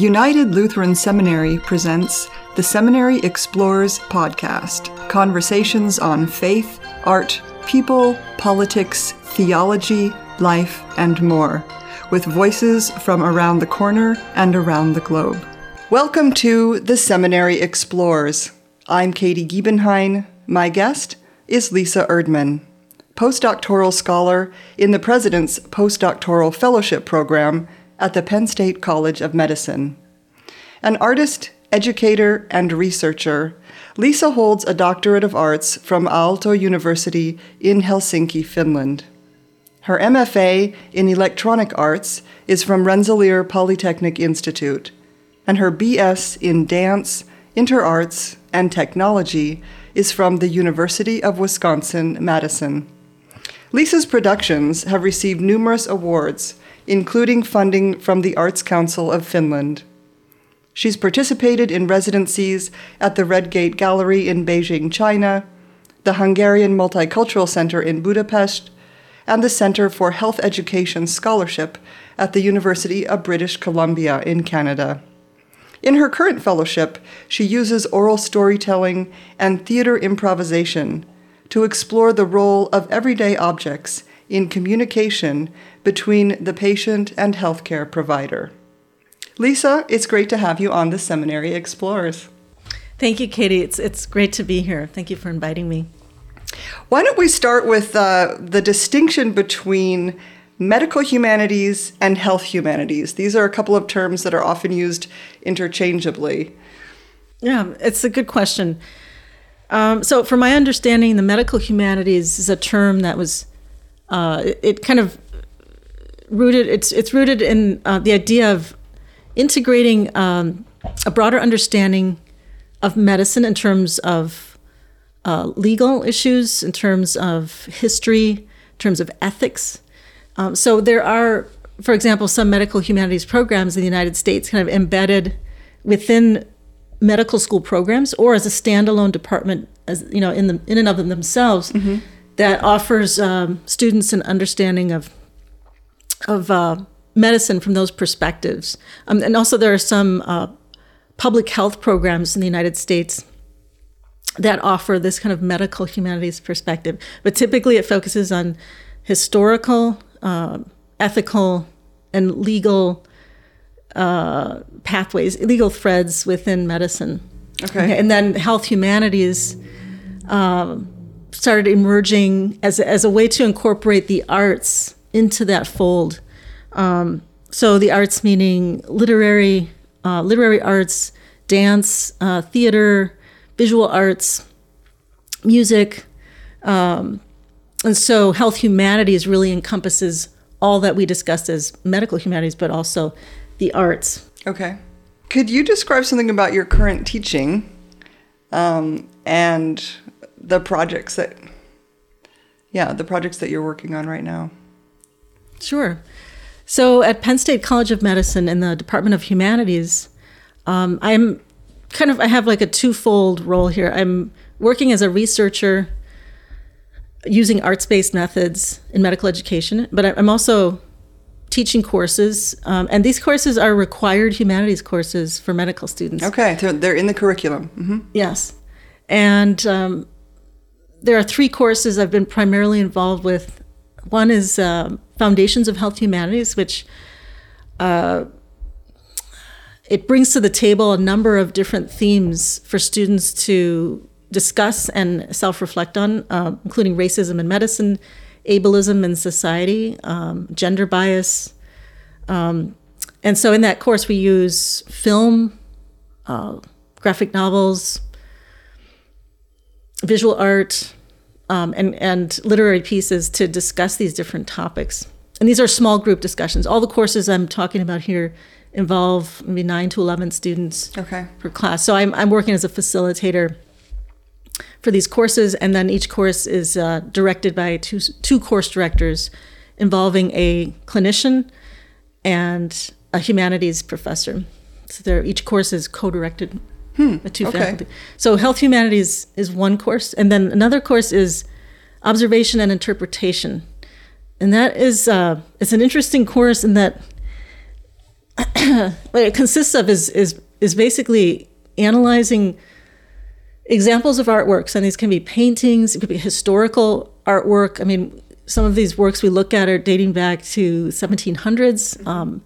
United Lutheran Seminary presents the Seminary Explores podcast conversations on faith, art, people, politics, theology, life, and more, with voices from around the corner and around the globe. Welcome to the Seminary Explores. I'm Katie Giebenhain. My guest is Lisa Erdman, postdoctoral scholar in the President's Postdoctoral Fellowship Program at the Penn State College of Medicine. An artist, educator, and researcher, Lisa holds a Doctorate of Arts from Aalto University in Helsinki, Finland. Her MFA in Electronic Arts is from Rensselaer Polytechnic Institute, and her BS in Dance, Interarts, and Technology is from the University of Wisconsin Madison. Lisa's productions have received numerous awards, including funding from the Arts Council of Finland. She's participated in residencies at the Red Gate Gallery in Beijing, China, the Hungarian Multicultural Center in Budapest, and the Center for Health Education Scholarship at the University of British Columbia in Canada. In her current fellowship, she uses oral storytelling and theater improvisation to explore the role of everyday objects in communication between the patient and healthcare provider. Lisa, it's great to have you on the Seminary Explores. Thank you, Katie. It's, it's great to be here. Thank you for inviting me. Why don't we start with uh, the distinction between medical humanities and health humanities? These are a couple of terms that are often used interchangeably. Yeah, it's a good question. Um, so, from my understanding, the medical humanities is a term that was uh, it, it, kind of rooted. It's it's rooted in uh, the idea of integrating um, a broader understanding of medicine in terms of uh, legal issues, in terms of history, in terms of ethics. Um, so there are, for example, some medical humanities programs in the United States kind of embedded within medical school programs or as a standalone department, as you know, in the in and of themselves, mm-hmm. that offers um, students an understanding of of uh, medicine from those perspectives. Um, and also, there are some uh, public health programs in the United States that offer this kind of medical humanities perspective. But typically, it focuses on historical, uh, ethical, and legal uh, pathways, legal threads within medicine. Okay. okay. And then health humanities um, started emerging as, as a way to incorporate the arts into that fold. Um, so the arts meaning literary, uh, literary arts, dance, uh, theater, visual arts, music, um, and so health humanities really encompasses all that we discussed as medical humanities, but also the arts. Okay. Could you describe something about your current teaching um, and the projects that, yeah, the projects that you're working on right now? Sure. So at Penn State College of Medicine in the Department of Humanities, um, I'm kind of I have like a twofold role here. I'm working as a researcher using arts-based methods in medical education, but I'm also teaching courses, um, and these courses are required humanities courses for medical students. Okay, so they're in the curriculum. Mm-hmm. Yes, and um, there are three courses I've been primarily involved with one is uh, Foundations of Health Humanities, which uh, it brings to the table a number of different themes for students to discuss and self-reflect on, uh, including racism in medicine, ableism in society, um, gender bias. Um, and so in that course, we use film, uh, graphic novels, visual art, um, and, and literary pieces to discuss these different topics. And these are small group discussions. All the courses I'm talking about here involve maybe nine to 11 students okay. per class. So I'm, I'm working as a facilitator for these courses, and then each course is uh, directed by two, two course directors involving a clinician and a humanities professor. So each course is co directed Hmm, the two okay. faculty. So health humanities is one course, and then another course is observation and interpretation, and that is uh, it's an interesting course in that what it consists of is is is basically analyzing examples of artworks, and these can be paintings, it could be historical artwork. I mean, some of these works we look at are dating back to 1700s, um,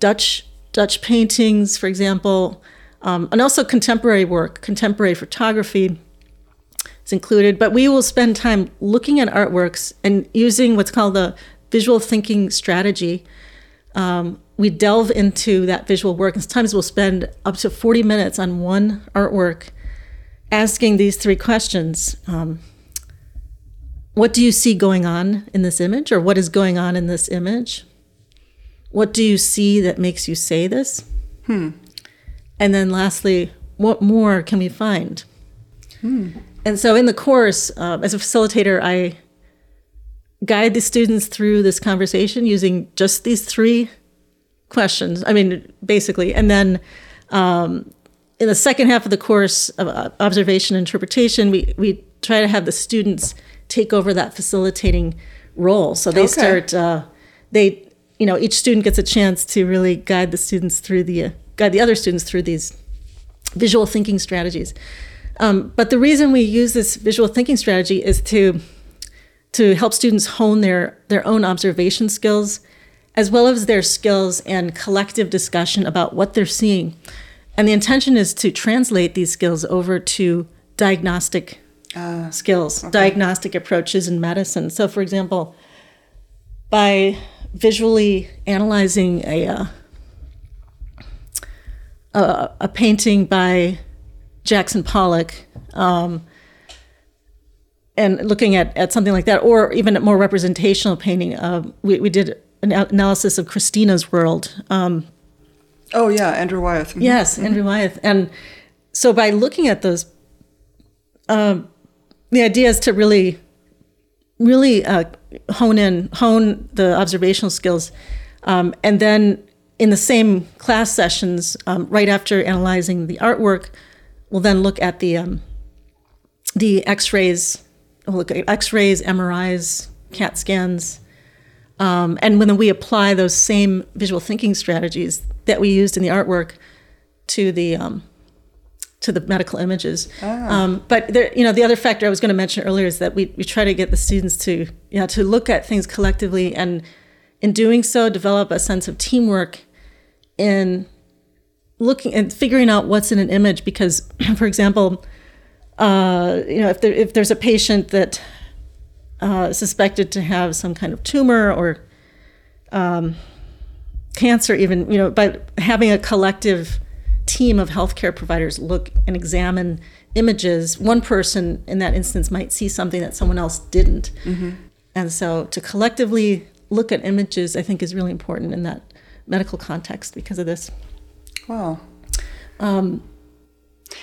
Dutch Dutch paintings, for example, um, and also contemporary work, contemporary photography is included. But we will spend time looking at artworks and using what's called the visual thinking strategy. Um, we delve into that visual work, and sometimes we'll spend up to 40 minutes on one artwork asking these three questions. Um, what do you see going on in this image, or what is going on in this image? What do you see that makes you say this? Hmm. And then lastly, what more can we find? Hmm. And so in the course, uh, as a facilitator, I guide the students through this conversation using just these three questions. I mean, basically. And then um, in the second half of the course of uh, observation and interpretation, we, we try to have the students take over that facilitating role. So they okay. start, uh, they, you know, each student gets a chance to really guide the students through the, uh, guide the other students through these visual thinking strategies. Um, but the reason we use this visual thinking strategy is to to help students hone their their own observation skills, as well as their skills and collective discussion about what they're seeing. And the intention is to translate these skills over to diagnostic uh, skills, okay. diagnostic approaches in medicine. So, for example, by visually analyzing a uh, a, a, painting by Jackson Pollock, um, and looking at, at something like that, or even a more representational painting. Uh, we, we did an analysis of Christina's World. Um, oh, yeah, Andrew Wyeth. Mm-hmm. Yes, mm-hmm. Andrew Wyeth. And so by looking at those, um, the idea is to really, really uh, hone in, hone the observational skills. Um, and then in the same class sessions, um, right after analyzing the artwork, we'll then look at the um, the X-rays, we'll look at X-rays, MRIs, CAT scans, um, and when we apply those same visual thinking strategies that we used in the artwork to the um, to the medical images. Ah. Um, but there, you know, the other factor I was going to mention earlier is that we, we try to get the students to you know to look at things collectively, and in doing so, develop a sense of teamwork in looking and figuring out what's in an image because for example uh, you know if there if there's a patient that uh, suspected to have some kind of tumor or um, cancer even you know by having a collective team of healthcare providers look and examine images one person in that instance might see something that someone else didn't mm-hmm. and so to collectively look at images i think is really important in that medical context because of this Wow. Um,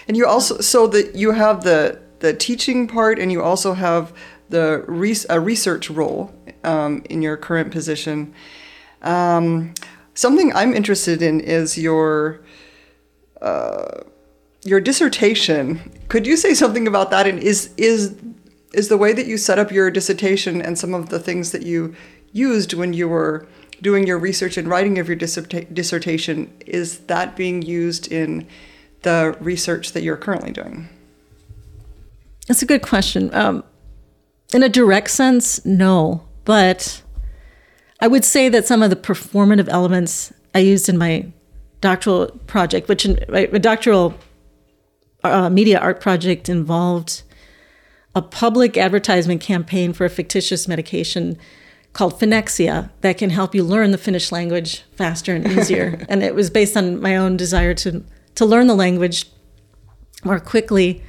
and you also so that you have the the teaching part, and you also have the res- a research role um, in your current position. Um, something I'm interested in is your uh, your dissertation. Could you say something about that? And is is is the way that you set up your dissertation and some of the things that you used when you were doing your research and writing of your dissertation, is that being used in the research that you're currently doing? That's a good question. Um, in a direct sense, no. But I would say that some of the performative elements I used in my doctoral project, which in, my doctoral uh, media art project involved a public advertisement campaign for a fictitious medication called Phonexia that can help you learn the Finnish language faster and easier. and it was based on my own desire to to learn the language more quickly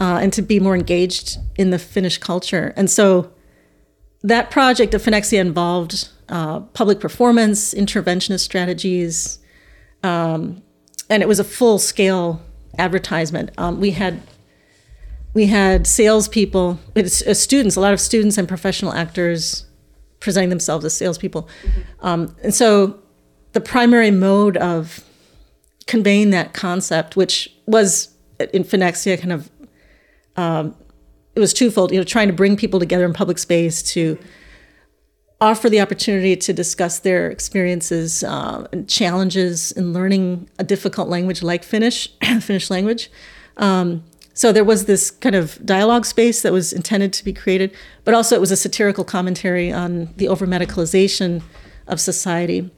uh, and to be more engaged in the Finnish culture. And so that project of Phonexia involved uh, public performance, interventionist strategies, um, and it was a full scale advertisement. Um, we had we had salespeople, it's, uh, students, a lot of students and professional actors presenting themselves as salespeople. Mm-hmm. Um, and so the primary mode of conveying that concept, which was in Phonexia kind of, um, it was twofold, you know, trying to bring people together in public space to offer the opportunity to discuss their experiences uh, and challenges in learning a difficult language like Finnish, Finnish language. Um, so there was this kind of dialogue space that was intended to be created, but also it was a satirical commentary on the over medicalization of society.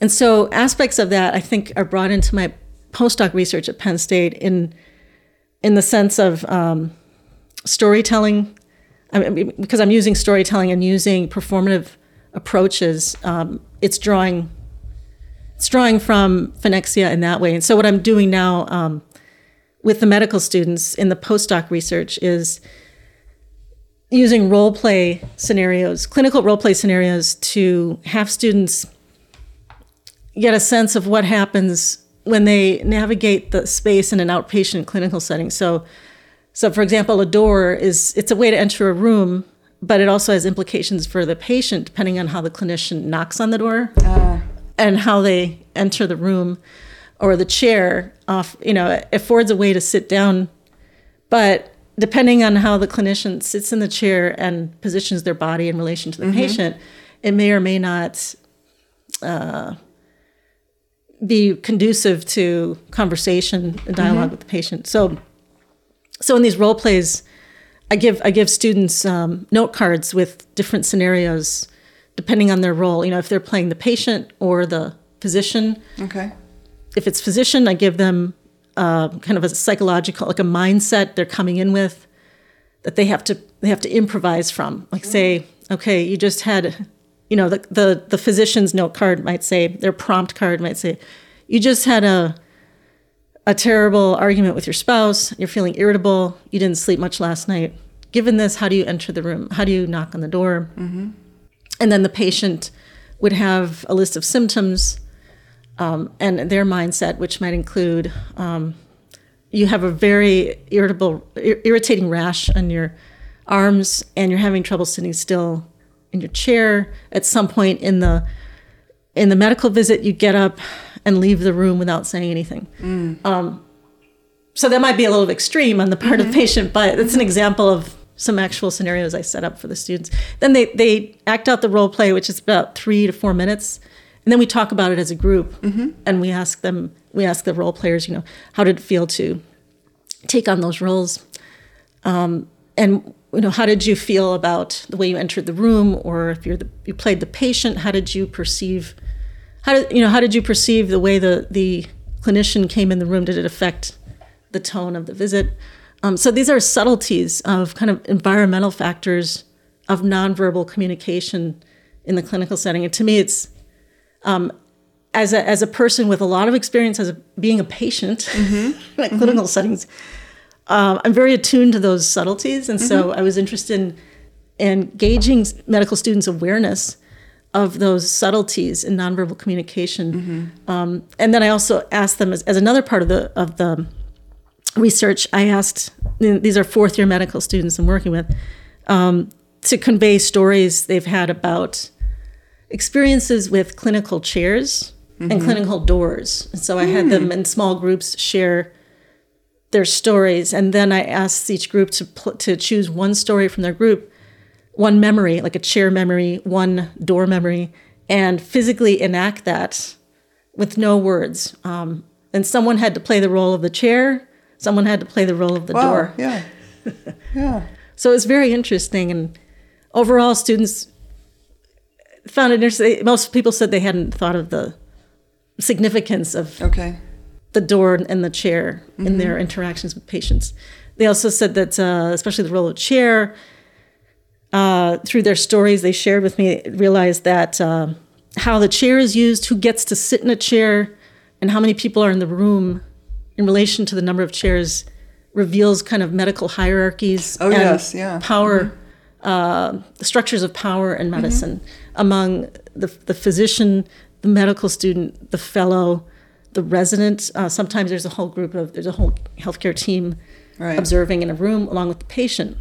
And so aspects of that I think are brought into my postdoc research at Penn State in in the sense of um, storytelling, I mean, because I'm using storytelling and using performative approaches. Um, it's drawing it's drawing from phonexia in that way. And so what I'm doing now um, with the medical students in the postdoc research is using role play scenarios, clinical role play scenarios, to have students get a sense of what happens when they navigate the space in an outpatient clinical setting. So, so for example, a door is it's a way to enter a room, but it also has implications for the patient depending on how the clinician knocks on the door uh. and how they enter the room or the chair. Off, you know, affords a way to sit down, but depending on how the clinician sits in the chair and positions their body in relation to the mm-hmm. patient, it may or may not. Uh, be conducive to conversation and dialog mm-hmm. with the patient. So, so in these role plays, I give I give students um, note cards with different scenarios depending on their role. You know, if they're playing the patient or the physician. Okay. If it's physician, I give them uh, kind of a psychological, like a mindset they're coming in with that they have to they have to improvise from. Like, say, okay, you just had you know, the, the, the physician's note card might say, their prompt card might say, you just had a, a terrible argument with your spouse, you're feeling irritable, you didn't sleep much last night. Given this, how do you enter the room? How do you knock on the door? Mm-hmm. And then the patient would have a list of symptoms um, and their mindset, which might include um, you have a very irritable, ir- irritating rash on your arms, and you're having trouble sitting still in your chair. At some point in the in the medical visit, you get up and leave the room without saying anything. Mm. Um, so that might be a little extreme on the part mm-hmm. of the patient, but it's an example of some actual scenarios I set up for the students. Then they they act out the role play, which is about three to four minutes, and then we talk about it as a group, mm-hmm. and we ask them, we ask the role players, you know, how did it feel to take on those roles, um, and you know, how did you feel about the way you entered the room, or if you're the, you played the patient, how did you perceive, how did you know, how did you perceive the way the the clinician came in the room? Did it affect the tone of the visit? Um, so these are subtleties of kind of environmental factors of nonverbal communication in the clinical setting, and to me, it's um, as a as a person with a lot of experience as a, being a patient mm-hmm. in mm-hmm. clinical settings um, I'm very attuned to those subtleties, and mm-hmm. so I was interested in, in gauging medical students' awareness of those subtleties in nonverbal communication. Mm-hmm. Um, and then I also asked them as, as, another part of the of the research. I asked these are fourth year medical students I'm working with um, to convey stories they've had about experiences with clinical chairs mm-hmm. and clinical doors. And so I had them mm. in small groups share their stories, and then I asked each group to pl- to choose one story from their group, one memory, like a chair memory, one door memory, and physically enact that with no words. Um, and someone had to play the role of the chair. Someone had to play the role of the wow, door. Yeah, yeah. so it was very interesting, and overall, students found it interesting. Most people said they hadn't thought of the significance of okay the door and the chair mm-hmm. in their interactions with patients. They also said that, uh, especially the role of chair, uh, through their stories they shared with me, realized that uh, how the chair is used, who gets to sit in a chair, and how many people are in the room in relation to the number of chairs reveals kind of medical hierarchies oh, yes, yeah. power, mm-hmm. Uh, structures of power in medicine mm-hmm. Among the, the physician, the medical student, the fellow, the resident. Uh, sometimes there's a whole group of there's a whole healthcare team right. observing in a room along with the patient.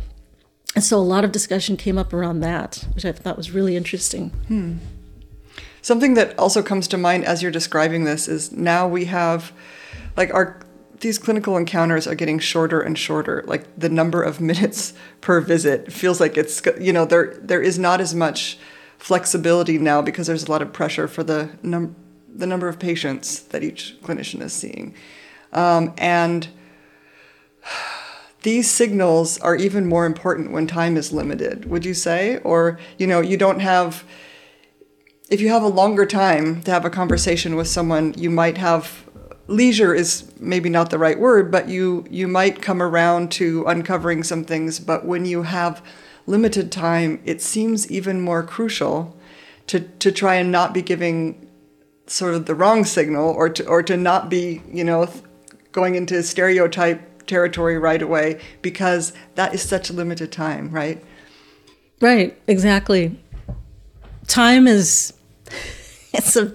And so a lot of discussion came up around that, which I thought was really interesting. Hmm. Something that also comes to mind as you're describing this is now we have, like, our these clinical encounters are getting shorter and shorter. Like the number of minutes per visit feels like it's you know there there is not as much flexibility now because there's a lot of pressure for the num- the number of patients that each clinician is seeing, um, and these signals are even more important when time is limited. Would you say, or you know, you don't have if you have a longer time to have a conversation with someone, you might have leisure is maybe not the right word, but you you might come around to uncovering some things. But when you have limited time, it seems even more crucial to to try and not be giving sort of the wrong signal, or to or to not be you know going into stereotype territory right away because that is such a limited time, right? Right, exactly. Time is it's a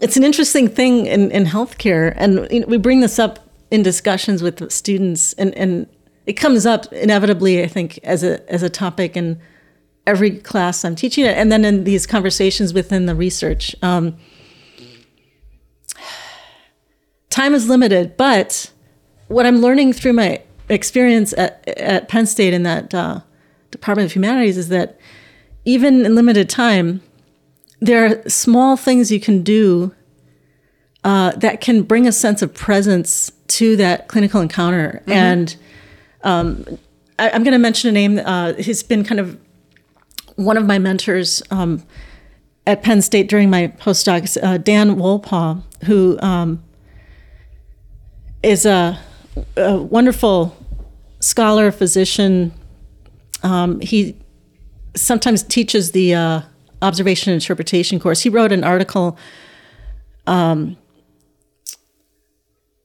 it's an interesting thing in, in healthcare and you know, we bring this up in discussions with students and, and it comes up inevitably i think as a as a topic in every class i'm teaching it and then in these conversations within the research um, time is limited but what i'm learning through my experience at, at penn state in that uh, department of humanities is that even in limited time there are small things you can do uh, that can bring a sense of presence to that clinical encounter. Mm-hmm. And um, I, am going to mention a name. Uh, he's been kind of one of my mentors um, at Penn State during my postdocs, uh, Dan Wolpaw, who um, is a, a, wonderful scholar, physician. Um, he sometimes teaches the uh, observation interpretation course. He wrote an article. Um,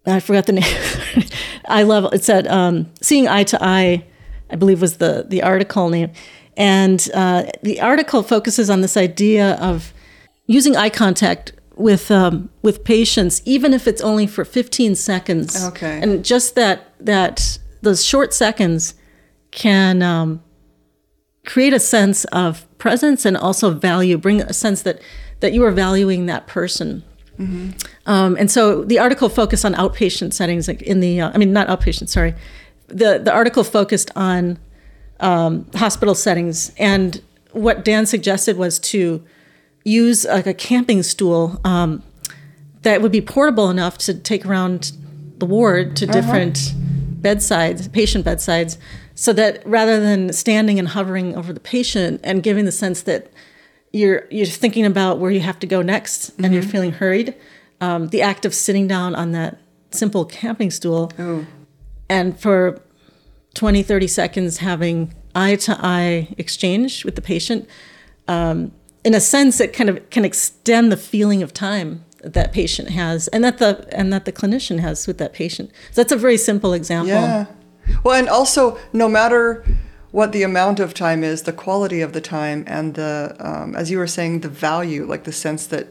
I forgot the name. I love it. Said um, "Seeing Eye to Eye," I believe was the the article name, and uh, the article focuses on this idea of using eye contact with um, with patients, even if it's only for 15 seconds. Okay. And just that that those short seconds can um, create a sense of presence and also value, bring a sense that that you are valuing that person. Mm-hmm. Um, and so the article focused on outpatient settings, like in the, uh, I mean, not outpatient, sorry. The, the article focused on um, hospital settings. And what Dan suggested was to use like a camping stool um, that would be portable enough to take around the ward to uh-huh. different bedsides, patient bedsides, so that rather than standing and hovering over the patient and giving the sense that you're you're thinking about where you have to go next and mm-hmm. you're feeling hurried, um, the act of sitting down on that simple camping stool Ooh. and for 20 30 seconds having eye to eye exchange with the patient um, in a sense it kind of can extend the feeling of time that patient has and that the and that the clinician has with that patient so that's a very simple example yeah well, and also, no matter what the amount of time is, the quality of the time, and the, um, as you were saying, the value, like the sense that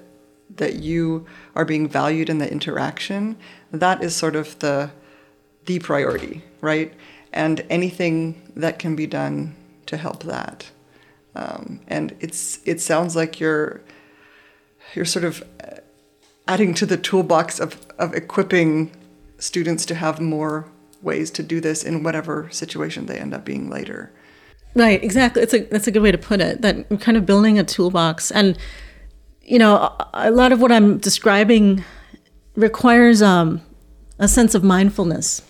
that you are being valued in the interaction, that is sort of the the priority, right? And anything that can be done to help that. Um, and it's it sounds like you're you're sort of adding to the toolbox of, of equipping students to have more ways to do this in whatever situation they end up being later. Right, exactly. It's a that's a good way to put it. That I'm kind of building a toolbox, and you know, a lot of what I'm describing requires um, a sense of mindfulness.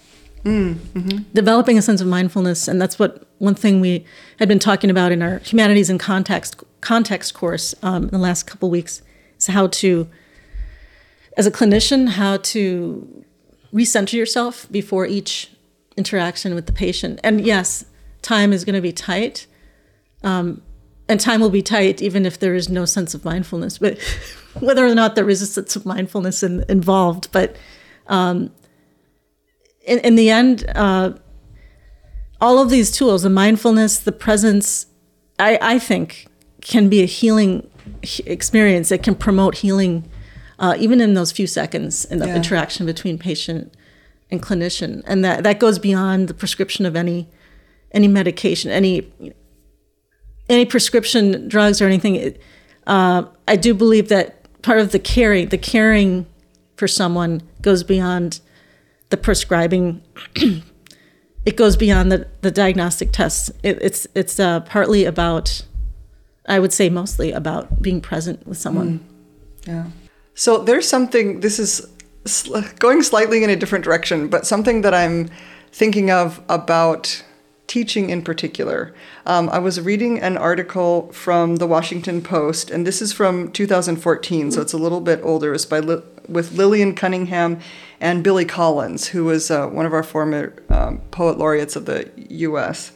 Mm, mm-hmm. Developing a sense of mindfulness, and that's what one thing we had been talking about in our humanities and context context course um, in the last couple weeks is how to, as a clinician, how to recenter yourself before each interaction with the patient. And yes, time is going to be tight. Um, and time will be tight even if there is no sense of mindfulness, but whether or not there is a sense of mindfulness in, involved. But um, in, in, the end, uh, all of these tools, the mindfulness, the presence, I, I think can be a healing experience. It can promote healing uh, even in those few seconds in the yeah. interaction between patient and clinician, and that that goes beyond the prescription of any any medication, any any prescription drugs or anything. Uh, I do believe that part of the caring, the caring for someone, goes beyond the prescribing. it goes beyond the, the diagnostic tests. It, it's it's uh, partly about I would say mostly about being present with someone. Yeah. So there's something, this is going slightly in a different direction, but something that I'm thinking of about teaching in particular. Um, I was reading an article from the Washington Post, and this is from 2014, so it's a little bit older. It's by Li- with Lillian Cunningham and Billy Collins, who was uh, one of our former um, poet laureates of the U.S.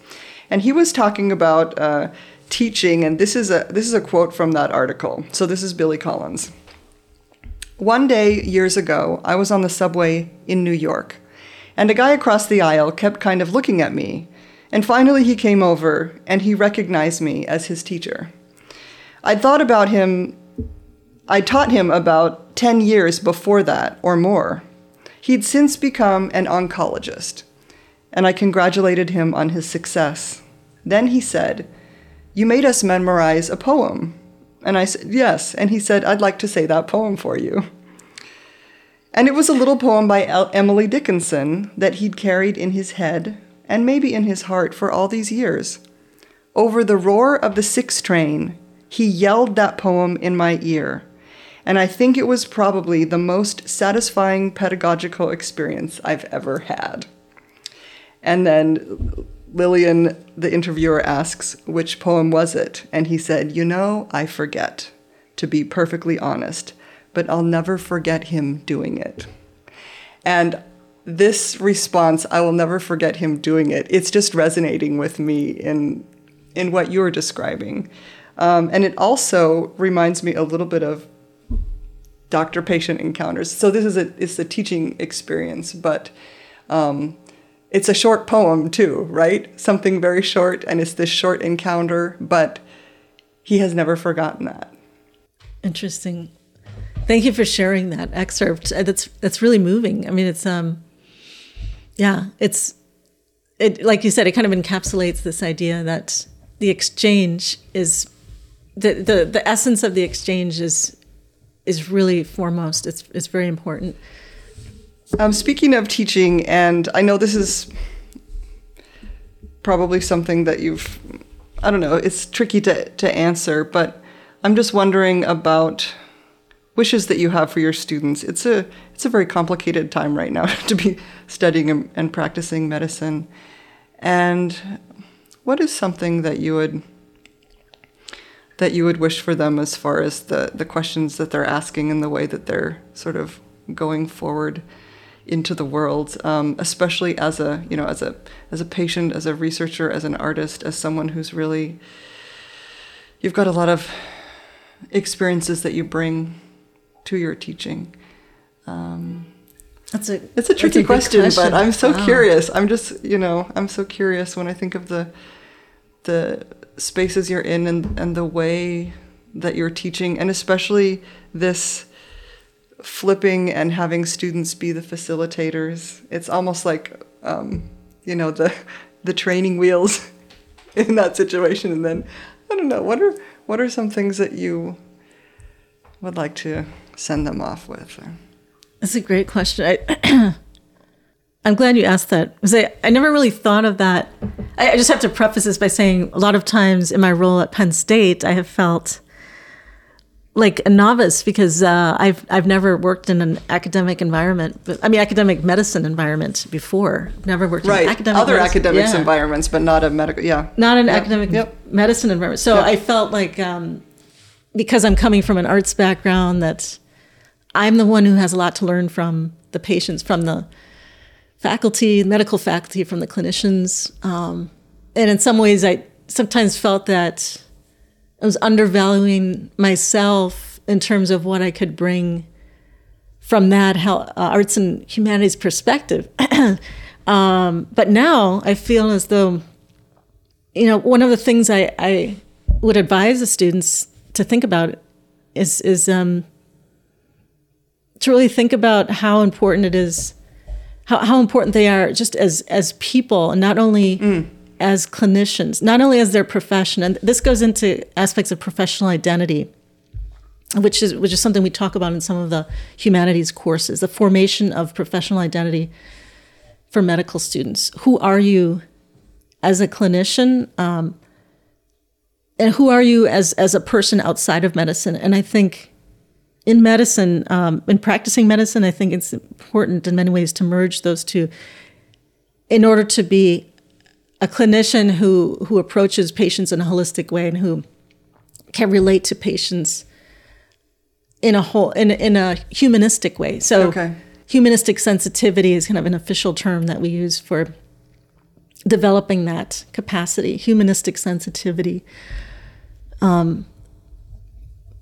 And he was talking about uh, teaching, and this is a this is a quote from that article. So this is Billy Collins. One day years ago, I was on the subway in New York, and a guy across the aisle kept kind of looking at me. And finally, he came over and he recognized me as his teacher. I'd thought about him, I taught him about 10 years before that or more. He'd since become an oncologist, and I congratulated him on his success. Then he said, You made us memorize a poem. And I said, Yes. And he said, I'd like to say that poem for you. And it was a little poem by El- Emily Dickinson that he'd carried in his head and maybe in his heart for all these years. Over the roar of the six train, he yelled that poem in my ear, and I think it was probably the most satisfying pedagogical experience I've ever had. And then Lillian, the interviewer, asks, Which poem was it? And he said, You know, I forget, to be perfectly honest, but I'll never forget him doing it. And this response, I will never forget him doing it. It's just resonating with me in in what you're describing, um, and it also reminds me a little bit of doctor-patient encounters. So this is a it's a teaching experience, but um, it's a short poem too, right? Something very short, and it's this short encounter, but he has never forgotten that. Interesting. Thank you for sharing that excerpt. Uh, That's that's really moving. I mean, it's um, yeah, it's it like you said, it kind of encapsulates this idea that the exchange is the the the essence of the exchange is is really foremost. It's it's very important. Um, speaking of teaching, and I know this is probably something that you've, I don't know, it's tricky to, to answer, but I'm just wondering about wishes that you have for your students. It's a it's a very complicated time right now to be studying and, and practicing medicine. And what is something that you would that you would wish for them as far as the, the questions that they're asking and the way that they're sort of going forward into the world, um, especially as a you know as a as a patient, as a researcher, as an artist, as someone who's really you've got a lot of experiences that you bring to your teaching. Um, That's a it's a tricky big question, but. I'm so Wow. curious. I'm just you know I'm so curious when I think of the the spaces you're in and and the way that you're teaching, and especially this flipping and having students be the facilitators. It's almost like um, you know the the training wheels in that situation. And then I don't know what are what are some things that you would like to send them off with? That's a great question. I, I'm glad you asked that because I, I never really thought of that. I, I just have to preface this by saying a lot of times in my role at Penn State, I have felt like a novice because uh, I've I've never worked in an academic environment. But, I mean, academic medicine environment before. Never worked in Right, academic other medicine- academics yeah environments, but not a medical. Yeah, not an Yep, academic yep. medicine environment. So Yep. I felt like um, because I'm coming from an arts background, that I'm the one who has a lot to learn from the patients, from the faculty, medical faculty, from the clinicians. Um, and in some ways, I sometimes felt that I was undervaluing myself in terms of what I could bring from that how, uh, arts and humanities perspective. um, but now I feel as though, you know, one of the things I, I would advise the students to think about is is um, to really think about how important it is, how, how important they are just as as people, and not only as clinicians, not only as their profession. And this goes into aspects of professional identity which is which is something we talk about in some of the humanities courses the formation of professional identity for medical students who are you as a clinician um, and who are you as as a person outside of medicine? And I think in medicine, um, in practicing medicine, I think it's important in many ways to merge those two in order to be a clinician who who approaches patients in a holistic way and who can relate to patients in a whole in in a humanistic way. So Okay. humanistic sensitivity is kind of an official term that we use for developing that capacity, humanistic sensitivity. Um,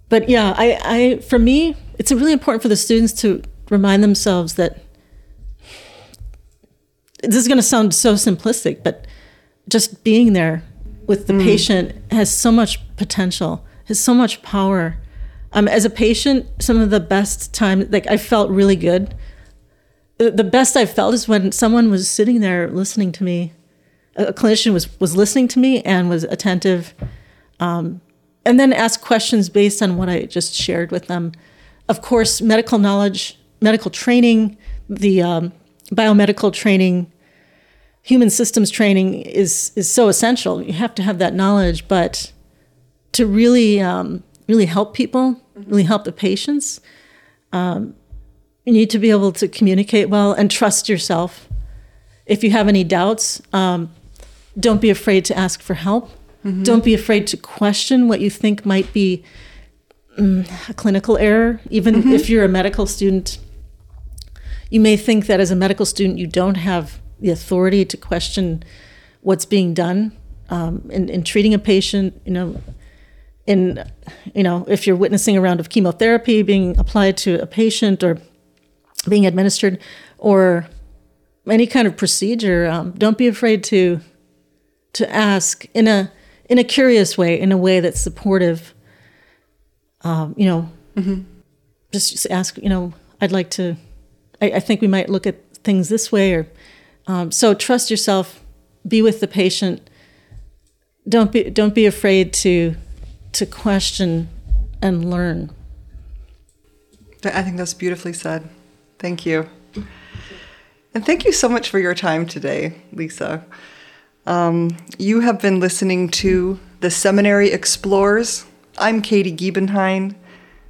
but yeah, I, I for me, it's really important for the students to remind themselves that this is going to sound so simplistic, but just being there with the patient has so much potential, has so much power. Um, as a patient, some of the best time, like I felt really good. The, best I felt is when someone was sitting there listening to me. A, a clinician was was listening to me and was attentive, um, and then asked questions based on what I just shared with them. Of course, medical knowledge, medical training, the um, biomedical training, human systems training is is so essential. You have to have that knowledge, but to really um, really help people, really help the patients, um, you need to be able to communicate well and trust yourself. If you have any doubts, um, don't be afraid to ask for help. Don't be afraid to question what you think might be mm, a clinical error, even if you're a medical student. You may think that as a medical student, you don't have the authority to question what's being done um, in, in treating a patient. You know, in you know, if you're witnessing a round of chemotherapy being applied to a patient or being administered, or any kind of procedure, um, don't be afraid to to ask in a in a curious way, in a way that's supportive. Um, you know, just, just ask. You know, I'd like to. I, I think we might look at things this way, or um, so. Trust yourself. Be with the patient. Don't be don't be afraid to to question and learn. I think that's beautifully said. Thank you. And thank you so much for your time today, Lisa. Um, you have been listening to The Seminary Explores. I'm Katie Giebenhain.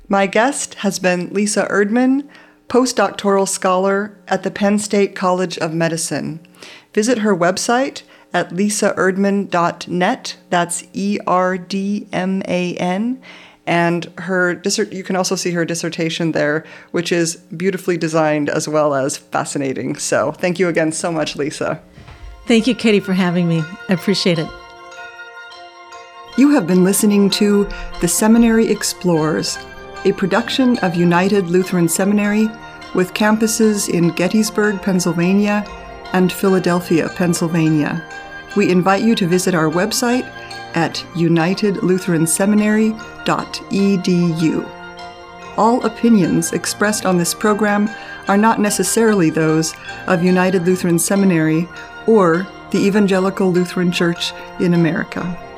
My guest has been Lisa Erdman, postdoctoral scholar at the Penn State College of Medicine. Visit her website at lisaerdman.net. That's E R D M A N. And her dissert- you can also see her dissertation there, which is beautifully designed as well as fascinating. So, thank you again so much, Lisa. Thank you, Katie, for having me. I appreciate it. You have been listening to The Seminary Explores, a production of United Lutheran Seminary with campuses in Gettysburg, Pennsylvania and Philadelphia, Pennsylvania. We invite you to visit our website at unitedlutheranseminary.edu. All opinions expressed on this program are not necessarily those of United Lutheran Seminary or the Evangelical Lutheran Church in America.